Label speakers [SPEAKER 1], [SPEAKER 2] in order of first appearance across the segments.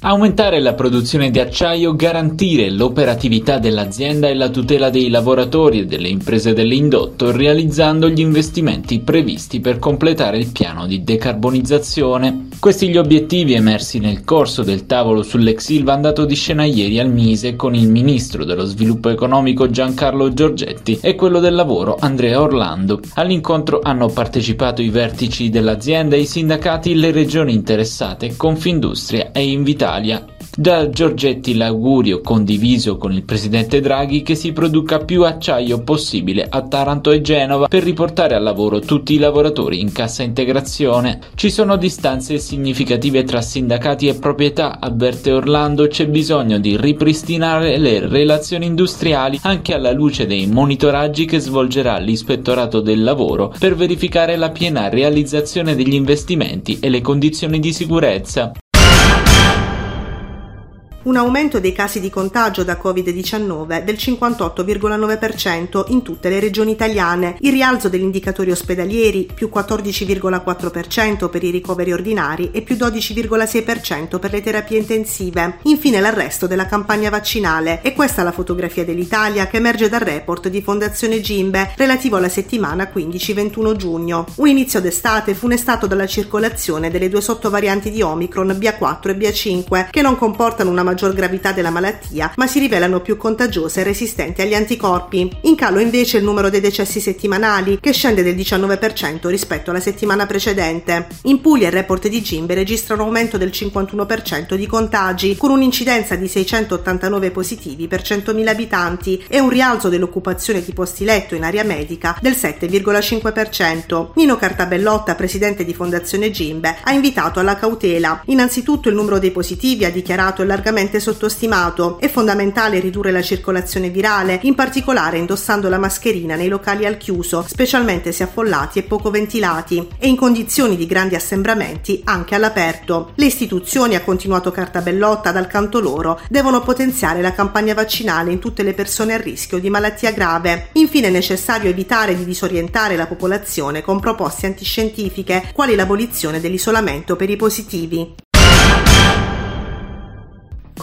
[SPEAKER 1] Aumentare la produzione di acciaio, garantire l'operatività dell'azienda e la tutela dei lavoratori e delle imprese dell'indotto, realizzando gli investimenti previsti per completare il piano di decarbonizzazione. Questi gli obiettivi emersi nel corso del tavolo sull'ex Ilva andato di scena ieri al Mise con il ministro dello sviluppo economico Giancarlo Giorgetti e quello del lavoro Andrea Orlando. All'incontro hanno partecipato i vertici dell'azienda, i sindacati, le regioni interessate, Confindustria e invitati Italia. Da Giorgetti l'augurio condiviso con il presidente Draghi che si produca più acciaio possibile a Taranto e Genova per riportare al lavoro tutti i lavoratori in cassa integrazione. Ci sono distanze significative tra sindacati e proprietà, avverte Orlando, c'è bisogno di ripristinare le relazioni industriali anche alla luce dei monitoraggi che svolgerà l'ispettorato del lavoro per verificare la piena realizzazione degli investimenti e le condizioni di sicurezza
[SPEAKER 2] un aumento dei casi di contagio da Covid-19 del 58,9% in tutte le regioni italiane, il rialzo degli indicatori ospedalieri più 14,4% per i ricoveri ordinari e più 12,6% per le terapie intensive, infine l'arresto della campagna vaccinale. E questa è la fotografia dell'Italia che emerge dal report di Fondazione Gimbe relativo alla settimana 15-21 giugno. Un inizio d'estate funestato dalla circolazione delle due sottovarianti di Omicron BA4 e BA5 che non comportano una maggior gravità della malattia, ma si rivelano più contagiose e resistenti agli anticorpi. In calo invece il numero dei decessi settimanali, che scende del 19% rispetto alla settimana precedente. In Puglia il report di Gimbe registra un aumento del 51% di contagi, con un'incidenza di 689 positivi per 100.000 abitanti e un rialzo dell'occupazione di posti letto in area medica del 7,5%. Nino Cartabellotta, presidente di Fondazione Gimbe, ha invitato alla cautela. Innanzitutto il numero dei positivi ha dichiarato largamente largamente sottostimato. È fondamentale ridurre la circolazione virale, in particolare indossando la mascherina nei locali al chiuso, specialmente se affollati e poco ventilati, e in condizioni di grandi assembramenti anche all'aperto. Le istituzioni, ha continuato Cartabellotta, dal canto loro, devono potenziare la campagna vaccinale in tutte le persone a rischio di malattia grave. Infine è necessario evitare di disorientare la popolazione con proposte antiscientifiche, quali l'abolizione dell'isolamento per i positivi.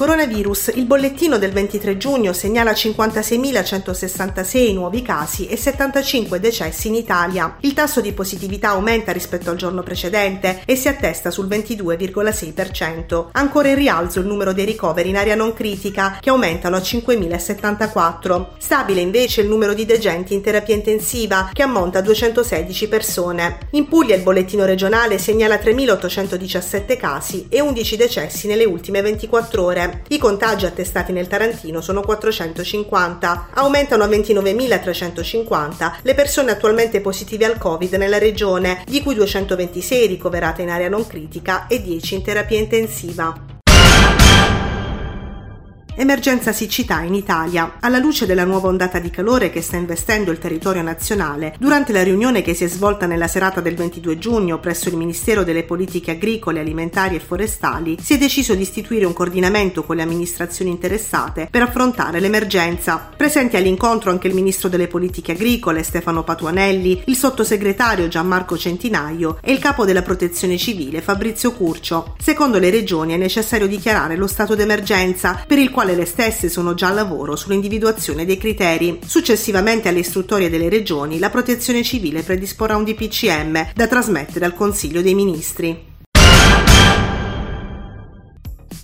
[SPEAKER 2] Coronavirus. Il bollettino del 23 giugno segnala 56.166 nuovi casi e 75 decessi in Italia. Il tasso di positività aumenta rispetto al giorno precedente e si attesta sul 22,6%. Ancora in rialzo il numero dei ricoveri in area non critica, che aumentano a 5.074. Stabile invece il numero di degenti in terapia intensiva, che ammonta a 216 persone. In Puglia il bollettino regionale segnala 3.817 casi e 11 decessi nelle ultime 24 ore. I contagi attestati nel Tarantino sono 450, aumentano a 29.350 le persone attualmente positive al Covid nella regione, di cui 226 ricoverate in area non critica e 10 in terapia intensiva. Emergenza siccità in Italia. Alla luce della nuova ondata di calore che sta investendo il territorio nazionale, durante la riunione che si è svolta nella serata del 22 giugno presso il Ministero delle Politiche Agricole, Alimentari e Forestali, si è deciso di istituire un coordinamento con le amministrazioni interessate per affrontare l'emergenza. Presenti all'incontro anche il Ministro delle Politiche Agricole Stefano Patuanelli, il sottosegretario Gianmarco Centinaio e il capo della Protezione Civile Fabrizio Curcio. Secondo le regioni è necessario dichiarare lo stato d'emergenza per il quale quale le stesse sono già al lavoro sull'individuazione dei criteri. Successivamente alle istruttorie delle regioni, la Protezione Civile predisporrà un DPCM da trasmettere al Consiglio dei Ministri.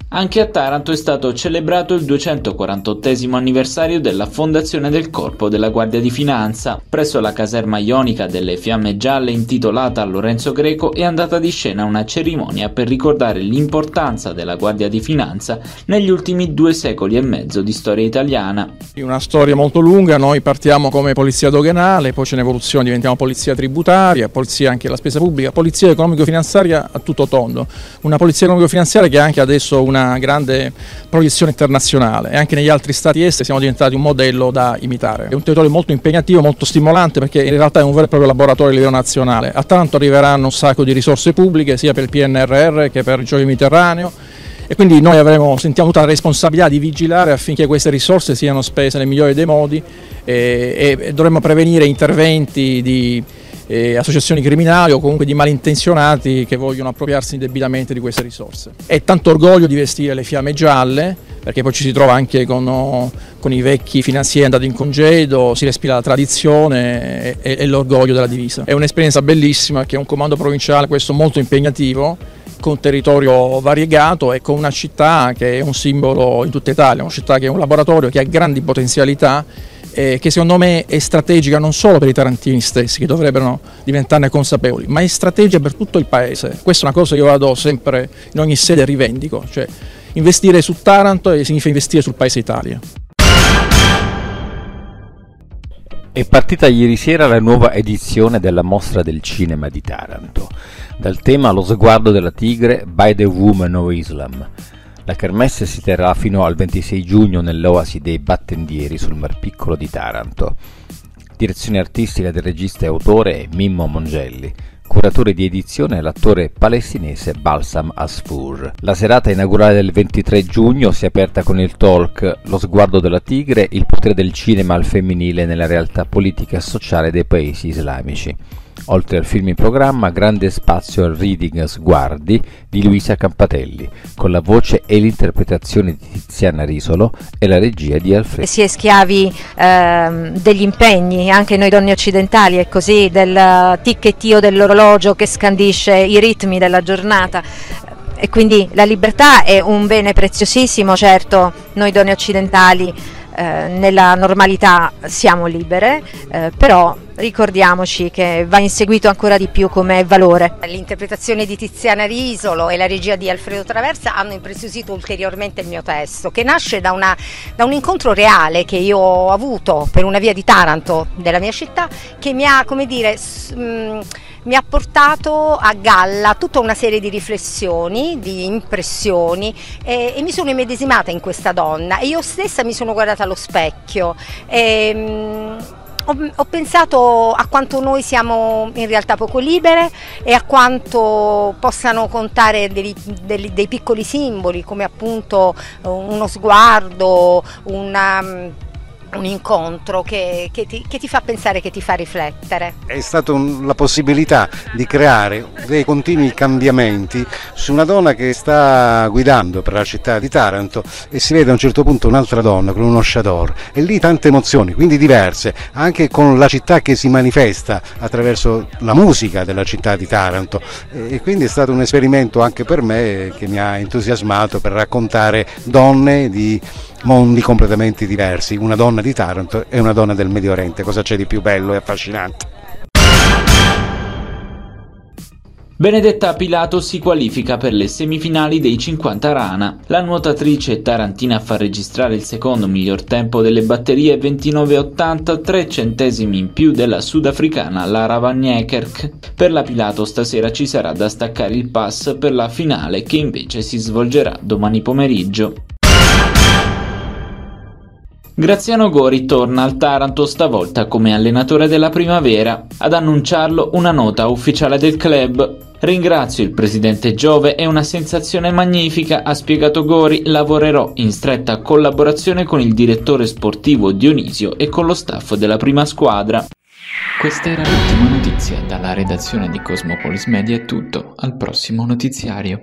[SPEAKER 1] Anche a Taranto è stato celebrato il 248 anniversario della fondazione del Corpo della Guardia di Finanza. Presso la caserma ionica delle Fiamme Gialle intitolata a Lorenzo Greco è andata di scena una cerimonia per ricordare l'importanza della Guardia di Finanza negli ultimi due secoli e mezzo di storia italiana.
[SPEAKER 3] Una storia molto lunga, noi partiamo come polizia doganale, poi c'è un'evoluzione, diventiamo polizia tributaria, polizia anche della spesa pubblica, polizia economico-finanziaria a tutto tondo. Una polizia economico-finanziaria che anche adesso una grande proiezione internazionale e anche negli altri stati esteri siamo diventati un modello da imitare. È un territorio molto impegnativo, molto stimolante perché in realtà è un vero e proprio laboratorio a livello nazionale. A tanto arriveranno un sacco di risorse pubbliche sia per il PNRR che per il Gioio Mediterraneo e quindi noi avremo, sentiamo tutta la responsabilità di vigilare affinché queste risorse siano spese nel migliore dei modi e, e dovremmo prevenire interventi di eh, associazioni criminali o comunque di malintenzionati che vogliono appropriarsi indebitamente di queste risorse. È tanto orgoglio di vestire le fiamme gialle, perché poi ci si trova anche con, con i vecchi finanzieri andati in congedo, si respira la tradizione e, e l'orgoglio della divisa. È un'esperienza bellissima che è un comando provinciale, questo molto impegnativo, con un territorio variegato e con una città che è un simbolo in tutta Italia, una città che è un laboratorio che ha grandi potenzialità eh, che secondo me è strategica non solo per i tarantini stessi, che dovrebbero diventarne consapevoli, ma è strategica per tutto il paese. Questa è una cosa che io vado sempre in ogni sede rivendico, cioè investire su Taranto significa investire sul paese Italia.
[SPEAKER 4] È partita ieri sera la nuova edizione della Mostra del Cinema di Taranto, dal tema Lo sguardo della tigre by the Woman of Islam. La kermesse si terrà fino al 26 giugno nell'Oasi dei Battendieri sul Mar Piccolo di Taranto. Direzione artistica del regista e autore è Mimmo Mongelli. Curatore di edizione è l'attore palestinese Balsam Asfur. La serata inaugurale del 23 giugno si è aperta con il talk Lo sguardo della tigre, il potere del cinema al femminile nella realtà politica e sociale dei paesi islamici. Oltre al film in programma, grande spazio al reading Sguardi di Luisa Campatelli, con la voce e l'interpretazione di Tiziana Risolo e la regia di Alfredo.
[SPEAKER 5] Si è schiavi eh, degli impegni, anche noi donne occidentali, è così, del ticchettio dell'orologio che scandisce i ritmi della giornata e quindi la libertà è un bene preziosissimo, certo, noi donne occidentali eh, nella normalità siamo libere, eh, però ricordiamoci che va inseguito ancora di più come valore.
[SPEAKER 6] L'interpretazione di Tiziana Risolo e la regia di Alfredo Traversa hanno impreziosito ulteriormente il mio testo, che nasce da, una, da, un incontro reale che io ho avuto per una via di Taranto, della mia città, che mi ha, come dire, mh, mi ha portato a galla tutta una serie di riflessioni, di impressioni e, e mi sono immedesimata in questa donna e io stessa mi sono guardata allo specchio. E, mh, ho, ho, pensato a quanto noi siamo in realtà poco libere e a quanto possano contare dei, dei, dei piccoli simboli come appunto uno sguardo, una un incontro che, che, ti, che, ti, fa pensare, che ti fa riflettere.
[SPEAKER 7] È stata un, la possibilità di creare dei continui cambiamenti su una donna che sta guidando per la città di Taranto e si vede a un certo punto un'altra donna con uno Chador e lì tante emozioni, quindi diverse, anche con la città che si manifesta attraverso la musica della città di Taranto e quindi è stato un esperimento anche per me che mi ha entusiasmato per raccontare donne di mondi completamente diversi, una donna di Taranto e una donna del Medio Oriente, cosa c'è di più bello e affascinante?
[SPEAKER 1] Benedetta Pilato si qualifica per le semifinali dei 50 Rana. La nuotatrice tarantina fa registrare il secondo miglior tempo delle batterie 29,80, 3 centesimi in più della sudafricana Lara Van Niekerk. Per la Pilato stasera ci sarà da staccare il pass per la finale che invece si svolgerà domani pomeriggio. Graziano Gori torna al Taranto stavolta come allenatore della primavera. Ad annunciarlo una nota ufficiale del club. Ringrazio il presidente Giove, è una sensazione magnifica, ha spiegato Gori, lavorerò in stretta collaborazione con il direttore sportivo Dionisio e con lo staff della prima squadra. Questa era l'ultima notizia, dalla redazione di Cosmopolis Media è tutto, al prossimo notiziario.